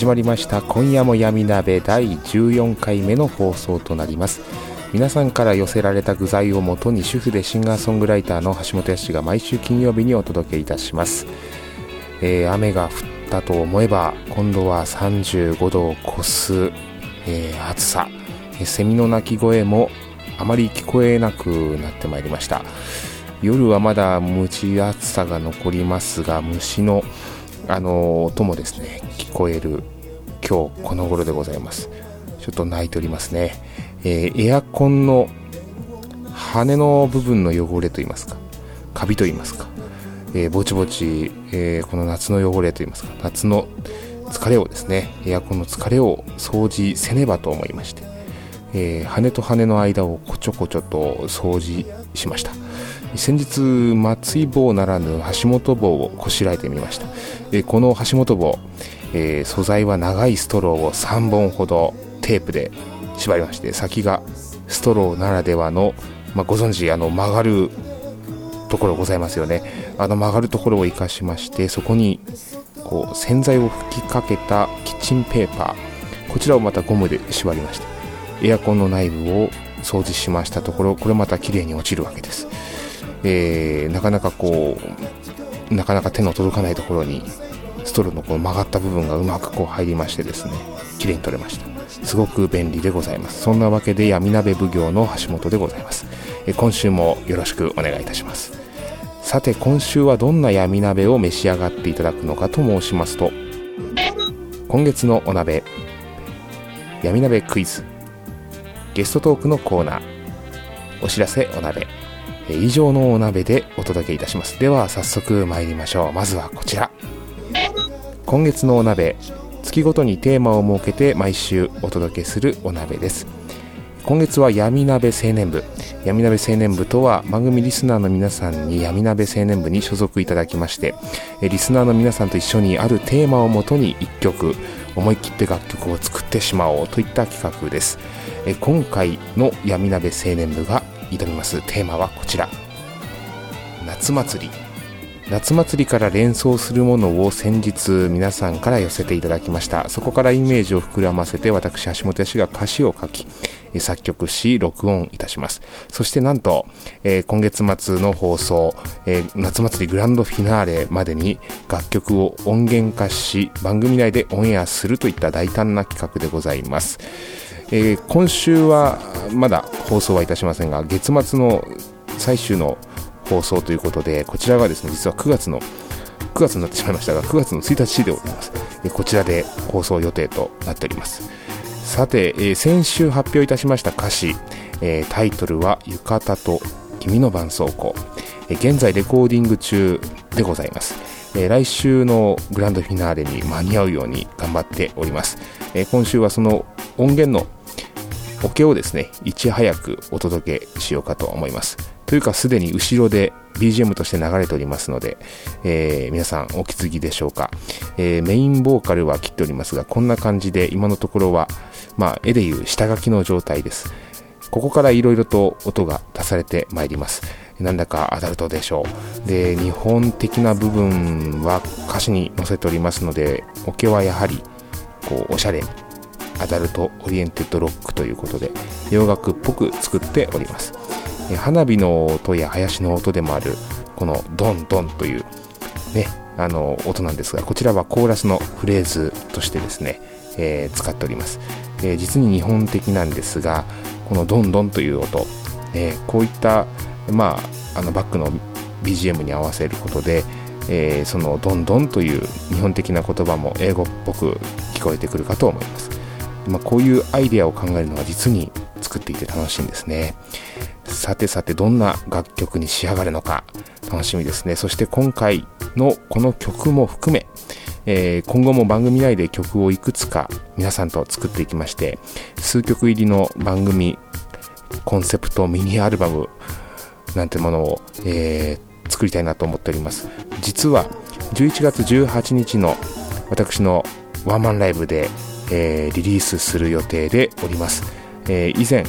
始まりました。今夜も闇鍋第14回目の放送となります。皆さんから寄せられた具材をもとに主婦でシンガーソングライターの橋本康が毎週金曜日にお届けいたします、えー雨が降ったと思えば今度は35度を超す、えー暑さ。えーセミの鳴き声もあまり聞こえなくなってまいりました。夜はまだ蒸し暑さが残りますが虫のあの音もですね。聞こえる今日この頃でございます。ちょっと泣いておりますね、えーエアコンの羽の部分の汚れといいますか。カビといいますか、えーぼちぼち、えーこの夏の汚れといいますか。夏の疲れをですねエアコンの疲れを掃除せねばと思いまして、え羽と羽の間をこちょこちょと掃除しました。先日松井棒ならぬ橋本棒をこしらえてみました。この橋本棒、えー素材は長いストローを3本ほどテープで縛りまして先がストローならではの、まあ、ご存知あの曲がるところございますよね。あの曲がるところを生かしましてそこにこう洗剤を吹きかけたキッチンペーパーこちらをまたゴムで縛りましてエアコンの内部を掃除しましたところこれまた綺麗に落ちるわけです、えーなかなかこうなかなか手の届かないところにストローのこう曲がった部分がうまくこう入りましてですね綺麗に取れました。すごく便利でございます。そんなわけで闇鍋奉行の橋本でございます。え今週もよろしくお願いいたします。さて今週はどんな闇鍋を召し上がっていただくのかと申しますと今月のお鍋闇鍋クイズ。ゲストトークのコーナーお知らせお鍋。以上のお鍋でお届けいたします。では早速参りましょう。まずはこちら。今月のお鍋月ごとにテーマを設けて毎週お届けするお鍋です。今月は闇鍋青年部。闇鍋青年部とは番組リスナーの皆さんに闇鍋青年部に所属いただきましてリスナーの皆さんと一緒にあるテーマをもとに1曲思い切って楽曲を作ってしまおうといった企画です。今回の闇鍋青年部が挑みます。テーマはこちら。夏祭り。夏祭りから連想するものを先日皆さんから寄せていただきました。そこからイメージを膨らませて私橋本氏が歌詞を書き作曲し録音いたします。そしてなんと、えー今月末の放送、えー夏祭りグランドフィナーレまでに楽曲を音源化し番組内でオンエアするといった大胆な企画でございます。えー今週はまだ放送はいたしませんが月末の最終の放送ということでこちらがですね実は9月の9月になってしまいましたが9月の1日でございます。こちらで放送予定となっております。さて、えー先週発表いたしました歌詞、えータイトルは「浴衣と君の絆創膏」え現在レコーディング中でございます、え来週のグランドフィナーレに間に合うように頑張っております、え今週はその音源のオケをですねいち早くお届けしようかと思います。というかすでに後ろで BGM として流れておりますので、えー皆さんお気づきでしょうか、えーメインボーカルは切っておりますがこんな感じで今のところはまあ絵でいう下書きの状態です。ここからいろいろと音が出されてまいります。なんだかアダルトでしょう。で日本的な部分は歌詞に載せておりますのでオケはやはりこうおしゃれ。アダルトオリエンテッドロックということで洋楽っぽく作っております。花火の音や林の音でもあるこのドンドンというねあの音なんですがこちらはコーラスのフレーズとしてですね、えー、使っております、えー、実に日本的なんですがこのドンドンという音、えー、こういったまああのバックの BGM に合わせることで、えそのドンドンという日本的な言葉も英語っぽく聞こえてくるかと思います、まあ、こういうアイデアを考えるのは実に作っていて楽しいんですね。さてさてどんな楽曲に仕上がるのか楽しみですね。そして今回のこの曲も含め、えー、今後も番組内で曲をいくつか皆さんと作っていきまして数曲入りの番組コンセプトミニアルバムなんてものを、えー、作りたいなと思っております。実は11月18日の私のワンマンライブで、えー、リリースする予定でおります、えー、以前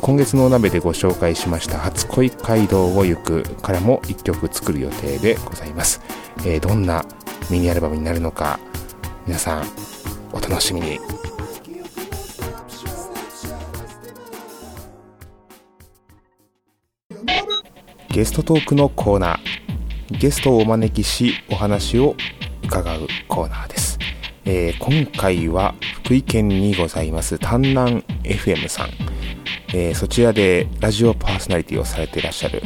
今月のお鍋でご紹介しました初恋街道を行くからも1曲作る予定でございます、えー、どんなミニアルバムになるのか皆さんお楽しみに。ゲストトークのコーナー。ゲストをお招きしお話を伺うコーナーです、えー、今回は福井県にございます丹南 FM さん。えー、そちらでラジオパーソナリティをされていらっしゃる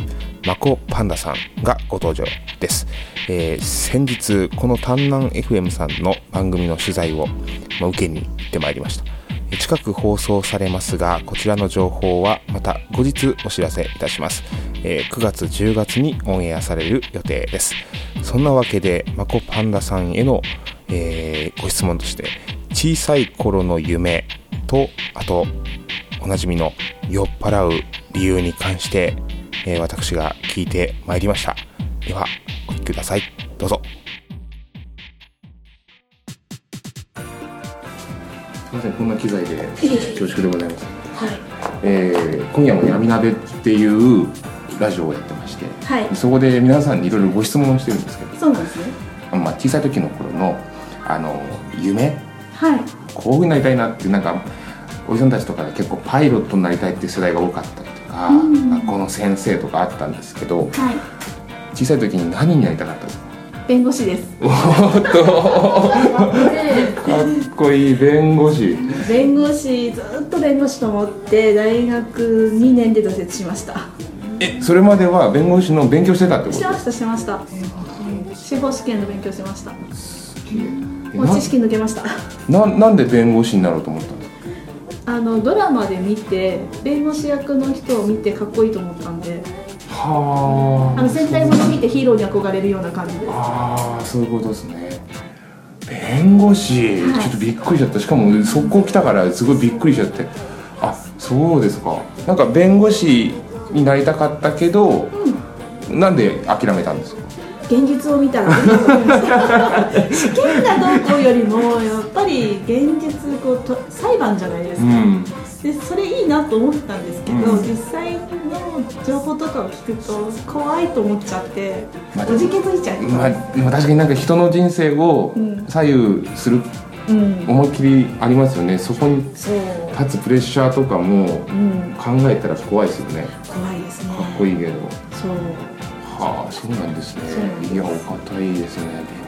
マコパンダさんがご登場です、えー、先日この丹南 FM さんの番組の取材を、受けに行ってまいりました。近く放送されますがこちらの情報はまた後日お知らせいたします、えー、9月10月にオンエアされる予定です。そんなわけでマコパンダさんへの、えー、ご質問として小さい頃の夢とあとおなじみの酔っ払う理由に関して、えー、私が聞いてまいりました。では、お聞きください。どうぞ。すみません、こんな機材で恐縮でございます。はい。えー、今夜も闇鍋っていうラジオをやってまして、はい、そこで皆さんにいろいろご質問をしてるんですけど、そうなんですね。まあ小さい時の頃のあの夢、はい、こういうふうになりたいなってなんかおじさんたちとかで結構パイロットになりたいっていう世代が多かったりとか、うん、学校の先生とかあったんですけど、はい、小さい時に何になりたかった？ですか弁護士です。おっとかっこいい弁護士。弁護士ずっと弁護士と思って大学2年で挫折しました。え、それまでは弁護士の勉強してたってこと？しましたしました。司法試験の勉強しました。もう知識抜けました。ななんで弁護士になろうと思ったの？あのドラマで見て弁護士役の人を見てかっこいいと思ったんで。はあ。あの戦隊もの見てヒーローに憧れるような感じで。すああそういうことですね。弁護士、はい、ちょっとびっくりしちゃった。しかも速攻来たからすごいびっくりしちゃって。あそうですか。なんか弁護士になりたかったけど、うん、なんで諦めたんですか？現実を見たら試験がどうこうよりもやっぱり現実こうと裁判じゃないですか、うん、でそれいいなと思ったんですけど、うん、実際の情報とかを聞くと怖いと思っちゃっておじけづいちゃう、まあ、まあ、確かになんか人の人生を左右する、うん、思いっきりありますよね。そこに立つプレッシャーとかも考えたら怖いですよね、怖いですね。かっこいいけど。そうはあそうなんですね。いやお堅いですね。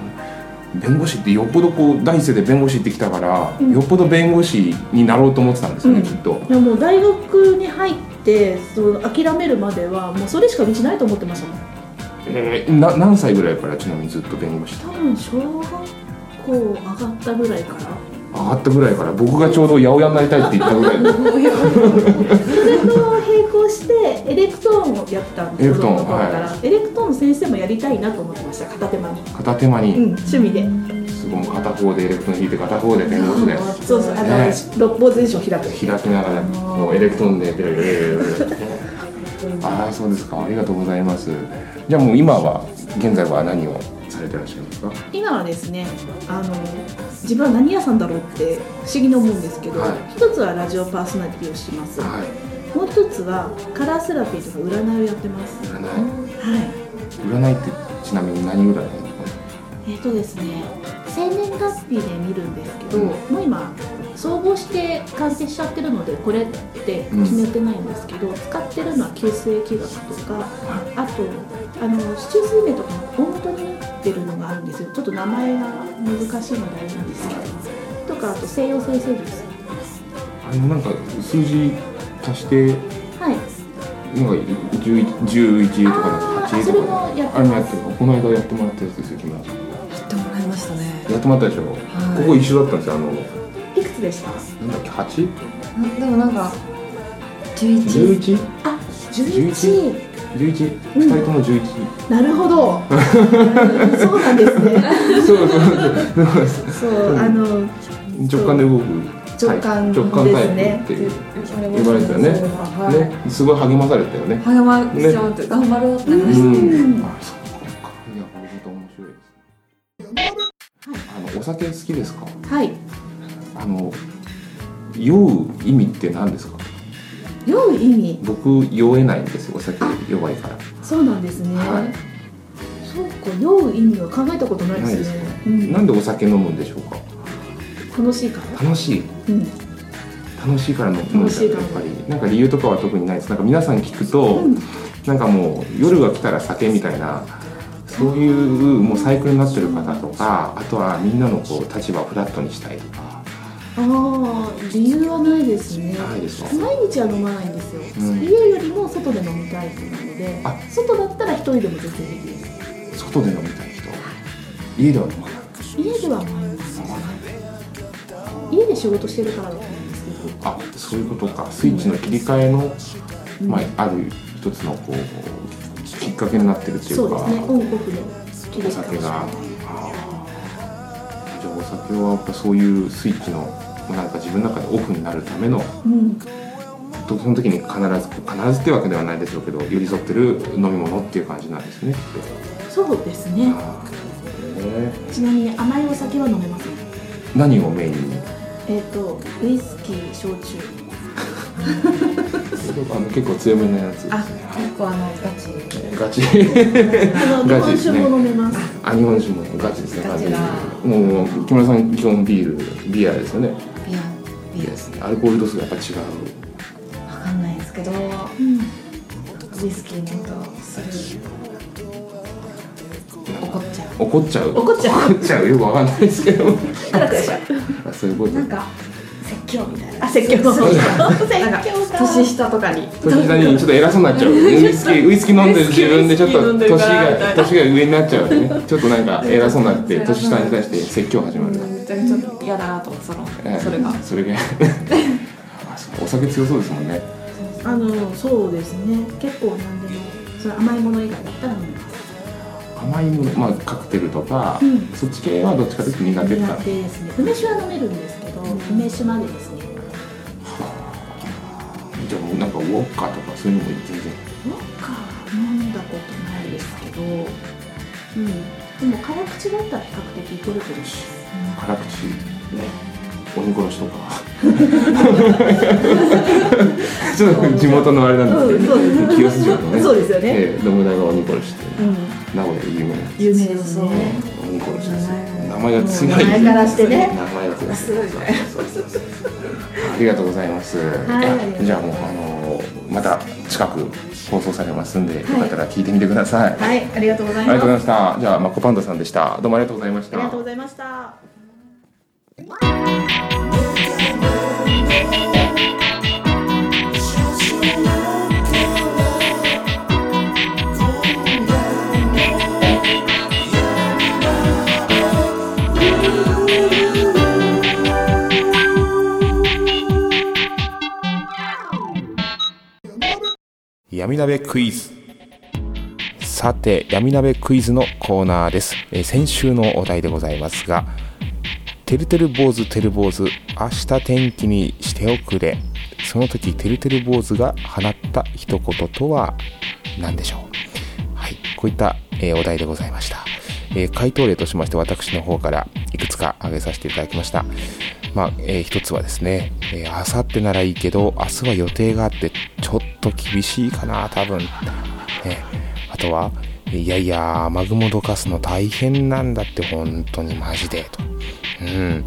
弁護士ってよっぽどこう第一声で弁護士ってきたから、うん、よっぽど弁護士になろうと思ってたんですよね、うん、きっと。いやもう大学に入ってその諦めるまではもうそれしか道ないと思ってましたもん。えー、な何歳ぐらいからちなみにずっと弁護士？多分小学校上がったぐらいから上がったぐらいから僕がちょうど八百屋になりたいって言ったぐらいそれと並行してエレクトーンをやったんですエレクトーン、はい、エレクトーンの先生もやりたいなと思ってました片手間に。片手間に、うん、趣味で。すごい片方でエレクトーン弾いて片方で弁護士でそうそうあの、ね、六法全書開く。開きながらもうエレクトーンでベラベラベラベラああそうですかありがとうございますじゃあもう今は現在は何をされてらっしゃるんですか？今はですねあの自分は何屋さんだろうって不思議に思うんですけど、はい、一つはラジオパーソナリティをします、はい、もう一つはカラーセラピーとか占いをやってます。占い。はい。占いってちなみに何占いえっ、ー、とですね生年月日で見るんですけど、うん、もう今総合して完成しちゃってるのでこれって決めてないんですけど、うん、使ってるのは旧世紀学とかあとあの七水目とかの大元になってるのがあるんですよ。ちょっと名前が難しいのであれなんですけど。とかあと西洋生成術。あのなんか数字足してはい。なんか11 11とか8とかあれもやってるこの間やってもらったやつですよ木村やってもらいましたね。やってもらったでしょ、はい、ここ一緒だったんですよあのでしたなんだっけ？8? でもなんか 11? 11? あ11 11、二、人とも十一。なるほど。そうなんですね。そうそうそう。そう、あの。直感で動く。直感直感タイプっていう呼ばれてたよね。ね、すごい励まされたよね。励ましちゃう頑張ろうって思いました。うん。あ、そうか。いや、本当面白いです。あの、お酒好きですか？はい。あの。酔う意味って何ですか？酔う意味？僕酔えないんですよお酒弱いから。そうなんですね、はい、そうか酔う意味は考えたことないですね。うん、なんでお酒飲むんでしょうか？楽しいから？楽しい、うん、楽しいから飲むんだやっぱり。なんか理由とかは特にないです。なんか皆さん聞くと、うん、なんかもう夜が来たら酒みたいなそういうもうサイクルになってる方とかあとはみんなのこう立場をフラットにしたいとかああ理由はないですね。ないです毎日は飲まないんですよ、うん、家よりも外で飲みたい人なので外だったら一人でも全然できる。外で飲みたい人、家では飲まない？家では飲まないです家で仕事してるからだと思うんですけど。あそういうことか。スイッチの切り替えの、うん、まあ、ある一つのこうきっかけになってるっていうか。そうですね。オンオフの切り替えお酒が。じゃあお酒はやっぱそういうスイッチのなんか自分の中でオフになるための、うん、その時に必ず必ずってわけではないでしょうけど寄り添ってる飲み物っていう感じなんですねそうですねちなみに甘いお酒は飲めません何をメインに？えっ、ー、とウイスキー焼酎 あの結構強めのやつ。あ、結構あのガチ。ガチ。ガチですね。日本酒も飲めます。あ、日本酒もガチですね。ガチもう木村さん基本ビール、ビアですよね。ですね。アルコール度数がやっぱ違う。わかんないですけど、うん、ウイスキーの音する。怒っちゃう。怒っちゃう。怒っちゃう。怒っちゃう。よくわかんないですけど。そういうこと。なんか。説教みたいな。あ説教。年下とかに。年下にちょっと偉そうになっちゃう。ウイスキーウイスキー飲んでる自分でちょっと年が年が上になっちゃうね。ちょっとなんか偉そうになって年下に対して説教始まる。めちゃくちゃ嫌だなとそのそれが。それが。お酒強そうですもんね。あのそうですね。結構なんでもそれ甘いもの以外だったら飲みます。甘いものまあカクテルとか、うん、そっち系はどっちかというと苦手か。苦手ですね。梅酒は飲めるんですけど、うん、梅酒までですね。じゃあもうなんかウォッカとかそういうのも全然ウォッカ飲んだことないですけどうん。でも辛口だったら比較的いけるけどし、うん、辛口ね。鬼殺しとか。ちょっと地元のあれなんですけど、うん、清洲城のね。そうですよね、えー、信長鬼殺しって、うん、名古屋で有名な有名ですね。鬼殺しです名前が強い。名前からしてね。名前が強いすごい。ありがとうございます、はい、じゃあもうあのまた近く放送されますんで、よかったら聞いてみてください。はい。ありがとうございます。ありがとうございました。じゃあマコパンダさんでした。どうもありがとうございました。ありがとうございました鍋クイズ。さて闇鍋クイズのコーナーです、えー、先週のお題でございますがてるてる坊主てる坊主明日天気にしておくれ。その時てるてる坊主が放った一言とは何でしょう？はいこういった、えー、お題でございました、えー、回答例としまして私の方からいくつか挙げさせていただきました。まあ、えー、一つはですね、えー、明後日ならいいけど、明日は予定があって、ちょっと厳しいかな、多分。ねあとは、いやいや、雨雲どかすの大変なんだって、本当にマジで、と。うん。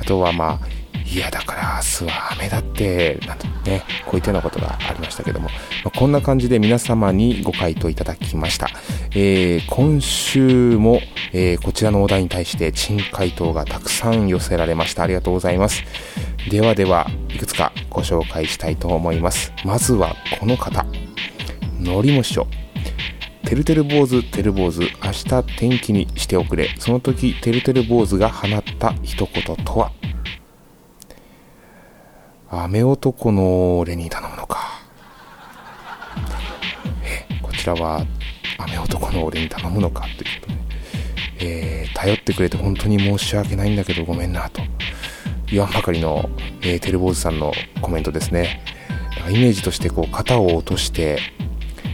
あとは、まあ、いやだから明日は雨だってなんとねこういったようなことがありましたけども、まあ、こんな感じで皆様にご回答いただきました、えー、今週も、えー、こちらのお題に対して珍回答がたくさん寄せられました。ありがとうございます。ではではいくつかご紹介したいと思います。まずはこの方。のりも師匠。てるてる坊主てる坊主明日天気にしておくれ。その時てるてる坊主が放った一言とは？雨男の俺に頼むのか。えこちらは雨男の俺に頼むのかということで、えー、頼ってくれて本当に申し訳ないんだけどごめんなと。言わんばかりの、えー、テルボーズさんのコメントですね。イメージとしてこう肩を落として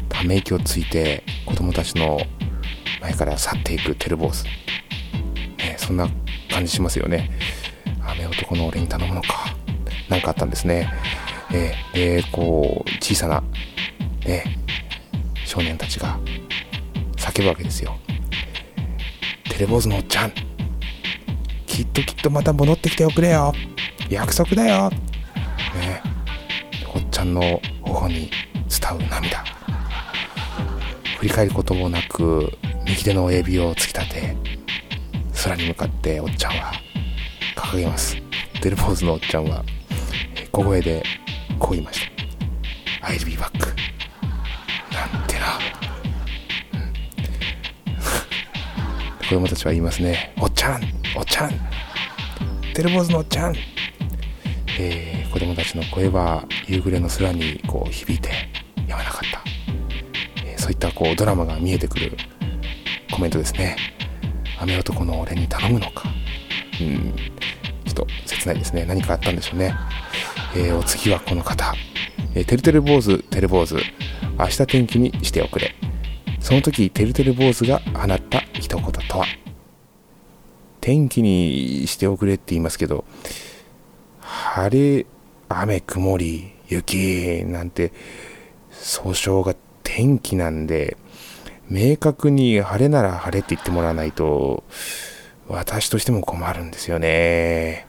ため息をついて子供たちの前から去っていくテルボーズ、ね、そんな感じしますよね。雨男の俺に頼むのか。何かあったんですね。えー、え、こう小さな、ね、少年たちが叫ぶわけですよ。テレボーズのおっちゃんきっときっとまた戻ってきておくれよ。約束だよ。ねおっちゃんの頬に伝う涙。振り返ることもなく右手の親指を突き立て空に向かっておっちゃんは掲げます。デルボーズのおっちゃんは小声でこう言いました。I'll be back. なんてな、うん、子供たちは言いますね。おっちゃんおっちゃん。テレボーズのおっちゃん。えー、子供たちの声は夕暮れの空にこう響いてやまなかった、えー、そういったこうドラマが見えてくるコメントですね。雨男の俺に頼むのか。うん。ちょっと切ないですね。何かあったんでしょうね。えー、お次はこの方、え、てるてる坊主てる坊主。明日天気にしておくれ。その時てるてる坊主が放った一言とは。天気にしておくれって言いますけど晴れ雨曇り雪なんて総称が天気なんで明確に晴れなら晴れって言ってもらわないと私としても困るんですよね。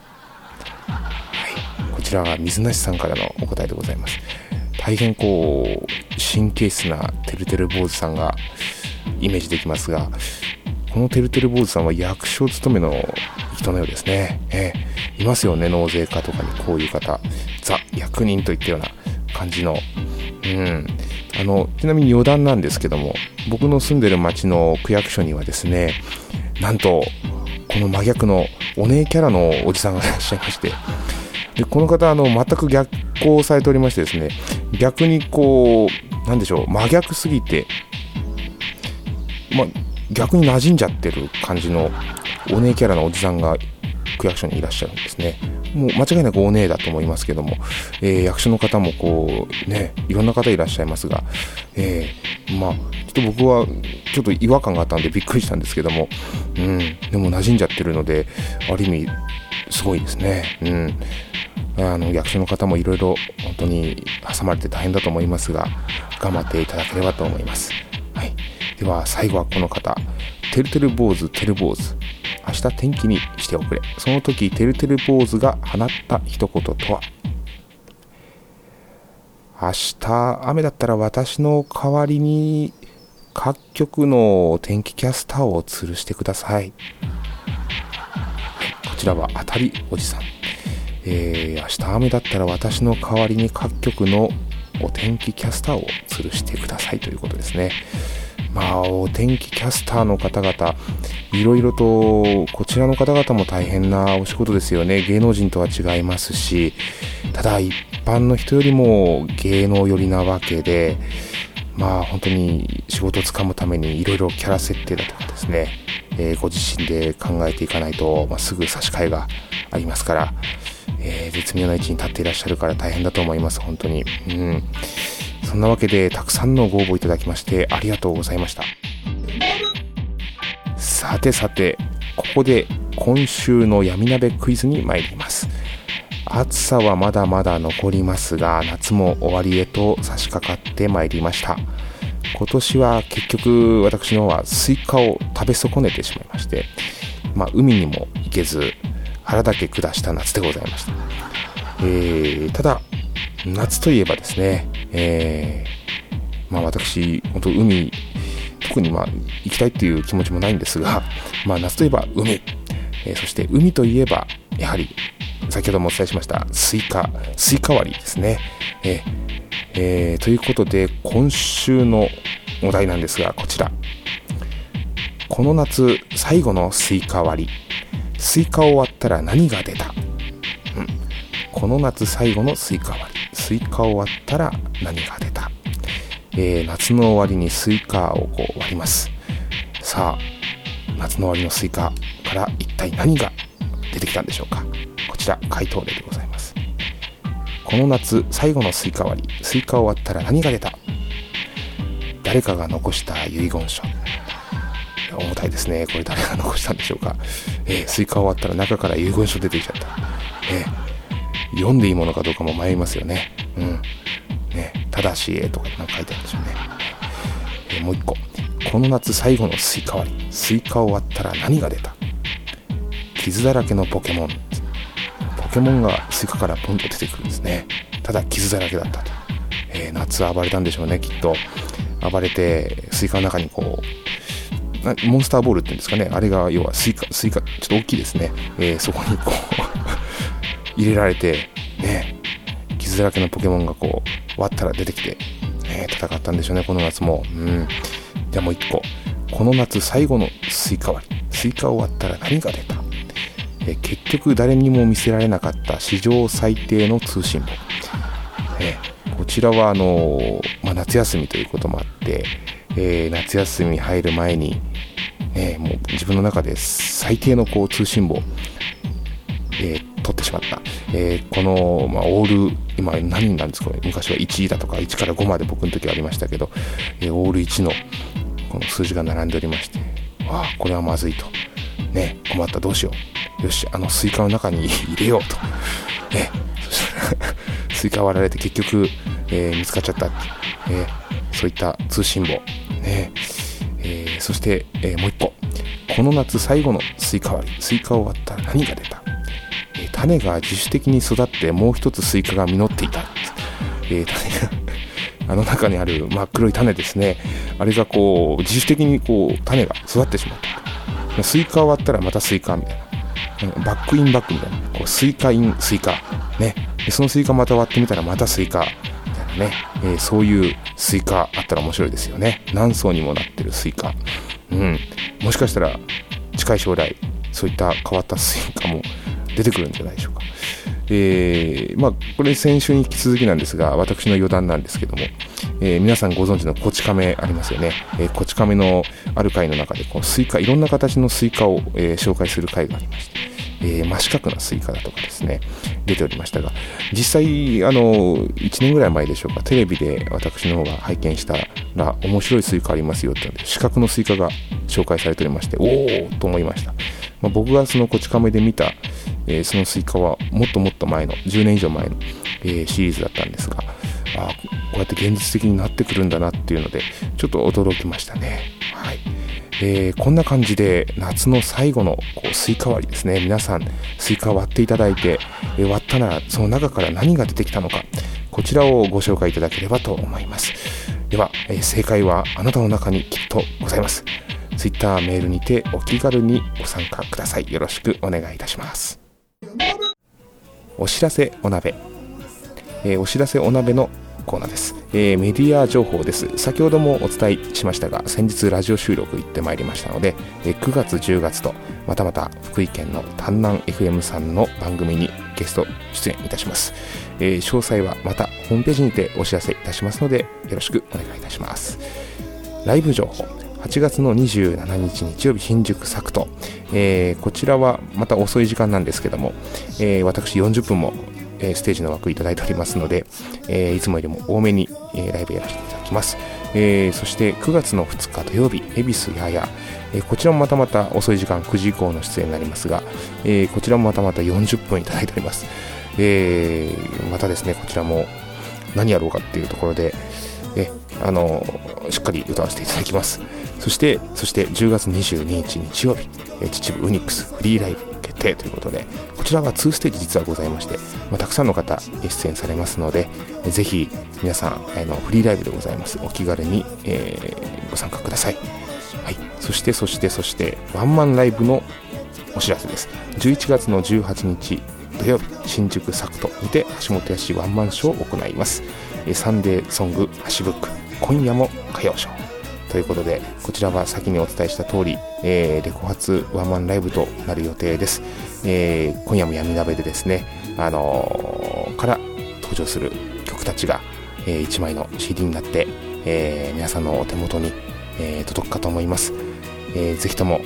こちらが水無さんからのお答えでございます。大変こう神経質なてるてる坊主さんがイメージできますがこのてるてる坊主さんは役所勤めの人のようですね、えー、いますよね納税課とかにこういう方。ザ役人といったような感じの。うん。あのちなみに余談なんですけども僕の住んでる町の区役所にはですねなんとこの真逆のお姉キャラのおじさんがいらっしゃいましてでこの方あの全く逆行されておりましてですね逆にこうなんでしょう真逆すぎてま逆に馴染んじゃってる感じのお姉キャラのおじさんが区役所にいらっしゃるんですねもう間違いなくお姉だと思いますけども、えー、役所の方もこうねいろんな方いらっしゃいますが、えー、まあちょっと僕はちょっと違和感があったんでびっくりしたんですけども、うん、でも馴染んじゃってるのである意味すごいですね。うんあの役所の方もいろいろ本当に挟まれて大変だと思いますが頑張っていただければと思います、はい、では最後はこの方。てるてる坊主てる坊主。明日天気にしておくれ。その時てるてる坊主が放った一言とは？明日雨だったら私の代わりに各局の天気キャスターを吊るしてください、こちらは当たりおじさん。えー、明日雨だったら私の代わりに各局のお天気キャスターを吊るしてくださいということですね。まあ、お天気キャスターの方々、いろいろと、こちらの方々も大変なお仕事ですよね。芸能人とは違いますし、ただ一般の人よりも芸能寄りなわけで、まあ本当に仕事をつかむためにいろいろキャラ設定だとかですね、えー、ご自身で考えていかないと、まあ、すぐ差し替えがありますから、えー、絶妙な位置に立っていらっしゃるから大変だと思います、本当に。うん。そんなわけで、たくさんのご応募いただきまして、ありがとうございました。さてさて、ここで今週のヤミ鍋クイズに参ります。暑さはまだまだ残りますが、夏も終わりへと差し掛かってまいりました。今年は結局私の方はスイカを食べ損ねてしまいまして、まあ海にも行けず、腹だけ下した夏でございました、えー、ただ夏といえばですね、えー、まあ私本当海特にまあ行きたいっていう気持ちもないんですが、まあ、夏といえば海、えー、そして海といえばやはり先ほどもお伝えしましたスイカスイカ割りですね、ええー、ということで今週のお題なんですがこちら。この夏最後のスイカ割り。スイカを割ったら何が出た、うん、この夏最後のスイカ割り。スイカを割ったら何が出た、えー、夏の終わりにスイカをこう割ります。さあ夏の終わりのスイカから一体何が出てきたんでしょうか？こちら回答例でございます。この夏最後のスイカ割り。スイカを割ったら何が出た？誰かが残した遺言書。重たいですね。これ誰が残したんでしょうか、えー、スイカを割ったら中から遺言書出てきちゃった、えー、読んでいいものかどうかも迷いますよね。うん。ねただしえとかなんか書いてあるんでしょうね、えー、もう一個。この夏最後のスイカ割り。スイカ終わったら何が出た？傷だらけのポケモン。ポケモンがスイカからポンと出てくるんですね。ただ傷だらけだったと、えー、夏暴れたんでしょうねきっと。暴れてスイカの中にこうモンスターボールっていうんですかね、あれが要はスイカ、スイカ、ちょっと大きいですね、えー、そこにこう 入れられて、ね、傷だらけのポケモンがこう割ったら出てきて、ね、戦ったんでしょうね、この夏も。うん。じゃあもう一個。この夏最後のスイカ割り。スイカを割ったら何が出た？え結局誰にも見せられなかった史上最低の通信簿。えこちらはあの、まあ、夏休みということもあって、えー、夏休み入る前に、えー、もう自分の中で最低のこう通信簿、えー、取ってしまった。えこの、まあ、オール、今何人なんですか？昔は1位だとか1から5まで僕の時はありましたけど、えオール1のこの数字が並んでおりまして、わあ、これはまずいと。ね、困った、どうしよう。よし、あのスイカの中に入れようと。ね、スイカ割られて結局、え見つかっちゃった。えそういった通信簿。ね。えー、そして、えー、もう一個。この夏最後のスイカ割り。スイカを割ったら何が出た、えー、種が自主的に育ってもう一つスイカが実っていた、え種が あの中にある真っ黒い種ですね。あれがこう自主的にこう種が育ってしまった。スイカを割ったらまたスイカみたいな。 bag in bag みたいな。こうスイカ in スイカ。ね。そのスイカまた割ってみたらまたスイカ。ね、えー、そういうスイカあったら面白いですよね。何層にもなってるスイカ。うん。もしかしたら近い将来そういった変わったスイカも出てくるんじゃないでしょうか。えー、まあこれ先週に引き続きなんですが私の余談なんですけども、えー、皆さんご存知のこち亀ありますよね、えー、こち亀のある回の中でこのスイカいろんな形のスイカを、え、紹介する回がありまして。えー、真四角なスイカだとかですね、出ておりましたが、実際、あの、1年ぐらい前でしょうか、テレビで私の方が拝見したら、面白いスイカありますよってので、四角のスイカが紹介されておりまして、おおと思いました。まあ、僕がそのこち亀で見た、えー、そのスイカはもっともっと前の、10年以上前の、えー、シリーズだったんですが、あこうやって現実的になってくるんだなっていうので、ちょっと驚きましたね。はい。えー、こんな感じで夏の最後のこうスイカ割りですね。皆さんスイカ割っていただいて、えー、割ったならその中から何が出てきたのかこちらをご紹介いただければと思います。では、えー、正解はあなたの中にきっとございます。Twitter メールにてお気軽にご参加ください。よろしくお願いいたします。お知らせお鍋、えお知らせお鍋のコーナーです、えー、メディア情報です。先ほどもお伝えしましたが先日ラジオ収録行ってまいりましたので、えー、9月10月とまたまた福井県の丹南 FM さんの番組にゲスト出演いたします、えー、詳細はまたホームページにてお知らせいたしますのでよろしくお願いいたします。ライブ情報。8月の27日日曜日新宿サクト、えー、こちらはまた遅い時間なんですけども、えー、私40分もえステージの枠いただいておりますので、えいつもよりも多めに、えライブやらせていただきます。えそして9月の2日土曜日、恵比寿やや、えこちらもまたまた遅い時間9時以降の出演になりますが、えこちらもまたまた40分いただいております。えまたですね、こちらも何やろうかっていうところで、えあのしっかり歌わせていただきます。そして、そして10月22日日曜日、え秩父ウニックスフリーライブ定ということでこちらは2ステージ実はございまして、まあ、たくさんの方出演されますのでぜひ皆さんあのフリーライブでございます。お気軽に、えー、ご参加ください、はい、そしてそしてそしてワンマンライブのお知らせです。11月の18日土曜日新宿サクトにて橋本康ワンマンショーを行います。サンデーソング橋ブック今夜も歌謡ショー。ということでこちらは先にお伝えした通り、えー、レコ発ワンマンライブとなる予定です、えー、今夜も闇鍋でですね、あのー、から登場する曲たちが、えー、1枚の CD になって、えー、皆さんのお手元に、えー、届くかと思います、えー、ぜひとも、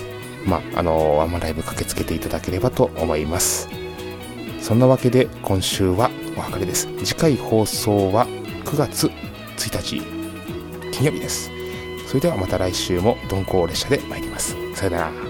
まあのワンマンライブ駆けつけていただければと思います。そんなわけで今週はお別れです。次回放送は9月1日金曜日です。それではまた来週も鈍行列車で参ります。さよなら。